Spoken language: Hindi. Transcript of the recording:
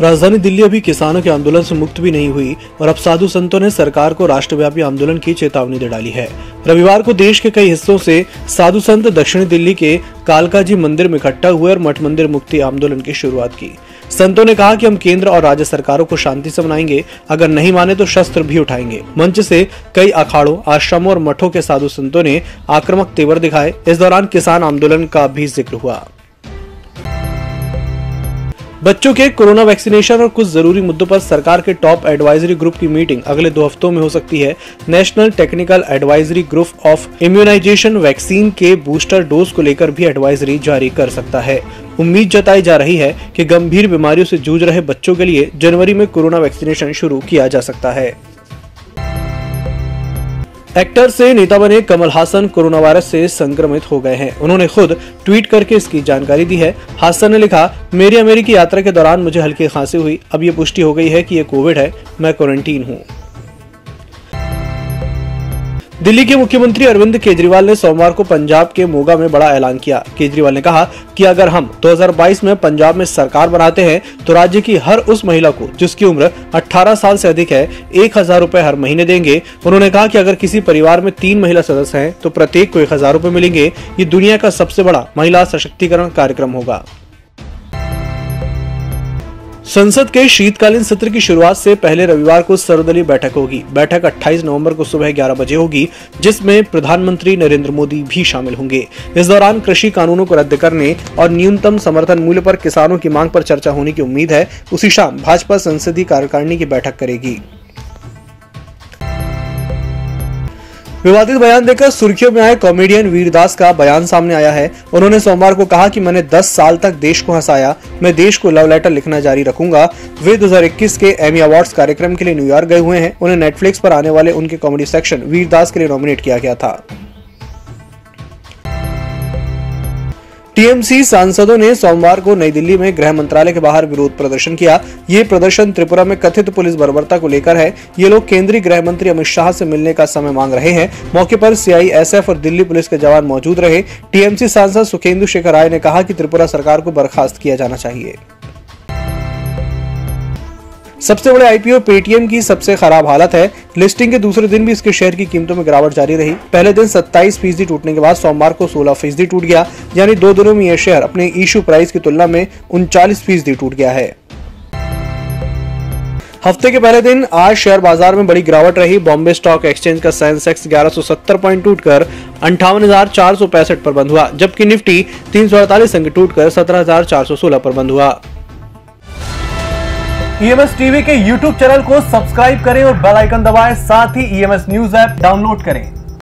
राजधानी दिल्ली अभी किसानों के आंदोलन से मुक्त भी नहीं हुई और अब साधु संतों ने सरकार को राष्ट्रव्यापी आंदोलन की चेतावनी दे डाली है। रविवार को देश के कई हिस्सों से साधु संत दक्षिणी दिल्ली के कालका जी मंदिर में इकट्ठा हुए और मठ मंदिर मुक्ति आंदोलन की शुरुआत की। संतों ने कहा कि हम केंद्र और राज्य सरकारों को शांति से मनाएँगे, अगर नहीं माने तो शस्त्र भी उठाएँगे। मंच से कई अखाड़ों, आश्रमों और मठों के साधु संतों ने आक्रामक तेवर दिखाए। इस दौरान किसान आंदोलन का भी ज़िक्र हुआ। बच्चों के कोरोना वैक्सीनेशन और कुछ ज़रूरी मुद्दों पर सरकार के टॉप एडवाइजरी ग्रुप की मीटिंग अगले दो हफ्तों में हो सकती है। National technical advisory group of immunisation vaccine के बूस्टर डोज को लेकर भी एडवाइजरी जारी कर सकता है। उम्मीद जताई जा रही है कि गंभीर बीमारियों से जूझ रहे बच्चों के लिए जनवरी में कोरोना वैक्सीनेशन शुरू किया जा सकता है। एक्टर से नेता बने कमल हासन कोरोना वायरस से संक्रमित हो गए हैं। उन्होंने खुद ट्वीट करके इसकी जानकारी दी है। हासन ने लिखा, मेरी अमेरिकी यात्रा के दौरान मुझे हल्की खांसी हुई। अब ये पुष्टि हो गई है कि ये कोविड है। मैं क्वारंटीन हूँ। दिल्ली के मुख्यमंत्री अरविंद केजरीवाल ने सोमवार को पंजाब के मोगा में बड़ा ऐलान किया। केजरीवाल ने कहा कि अगर हम 2022 में पंजाब में सरकार बनाते हैं तो राज्य की हर उस महिला को, जिसकी उम्र 18 साल से अधिक है, एक हज़ार रूपए हर महीने देंगे। उन्होंने कहा कि अगर किसी परिवार में तीन महिला सदस्य हैं तो प्रत्येक को एक हज़ार रूपए मिलेंगे। ये दुनिया का सबसे बड़ा महिला सशक्तिकरण कार्यक्रम होगा। संसद के शीतकालीन सत्र की शुरुआत से पहले रविवार को सर्वदलीय बैठक होगी। बैठक 28 नवंबर को सुबह 11 बजे होगी, जिसमें प्रधानमंत्री नरेंद्र मोदी भी शामिल होंगे। इस दौरान कृषि कानूनों को रद्द करने और न्यूनतम समर्थन मूल्य पर किसानों की मांग पर चर्चा होने की उम्मीद है। उसी शाम भाजपा संसदीय कार्यकारिणी की बैठक करेगी। विवादित बयान देकर सुर्खियों में आए कॉमेडियन वीरदास का बयान सामने आया है। उन्होंने सोमवार को कहा कि मैंने 10 साल तक देश को हंसाया, मैं देश को लव लेटर लिखना जारी रखूँगा। वे 2021 के एमी अवार्ड्स कार्यक्रम के लिए न्यूयॉर्क गए हुए हैं। उन्हें नेटफ्लिक्स पर आने वाले उनके कॉमेडी सेक्शन वीरदास के लिए नॉमिनेट किया गया था। टीएमसी सांसदों ने सोमवार को नई दिल्ली में गृह मंत्रालय के बाहर विरोध प्रदर्शन किया। ये प्रदर्शन त्रिपुरा में कथित पुलिस बर्बरता को लेकर है। ये लोग केंद्रीय गृह मंत्री अमित शाह से मिलने का समय मांग रहे हैं। मौके पर सीआईएसएफ और दिल्ली पुलिस के जवान मौजूद रहे। टीएमसी सांसद सुखेंदु शेखर राय ने कहा कि त्रिपुरा सरकार को बर्खास्त किया जाना चाहिए। सबसे बड़े आईपीओ पेटीएम की सबसे खराब हालत है। लिस्टिंग के दूसरे दिन भी इसके शेयर की कीमतों में गिरावट जारी रही। पहले दिन 27 फ़ीसदी टूटने के बाद सोमवार को 16 फ़ीसदी टूट गया, यानी दो दिनों में यह शेयर अपने इशू प्राइस की तुलना में उनचालीस फ़ीसदी टूट गया है। हफ़्ते के पहले दिन आज शेयर बाज़ार में बड़ी गिरावट रही। बॉम्बे स्टॉक एक्सचेंज का सेंसेक्स 1170 पॉइंट टूटकर अंठावन पर बंद हुआ, जबकि निफ्टी तीन सौ अड़तालीस अंक टूटकर सत्रह पर बंद हुआ। ईएमएस टीवी के यूट्यूब चैनल को सब्सक्राइब करें और बेल आइकन दबाएँ। साथ ही ईएमएस न्यूज़ ऐप डाउनलोड करें।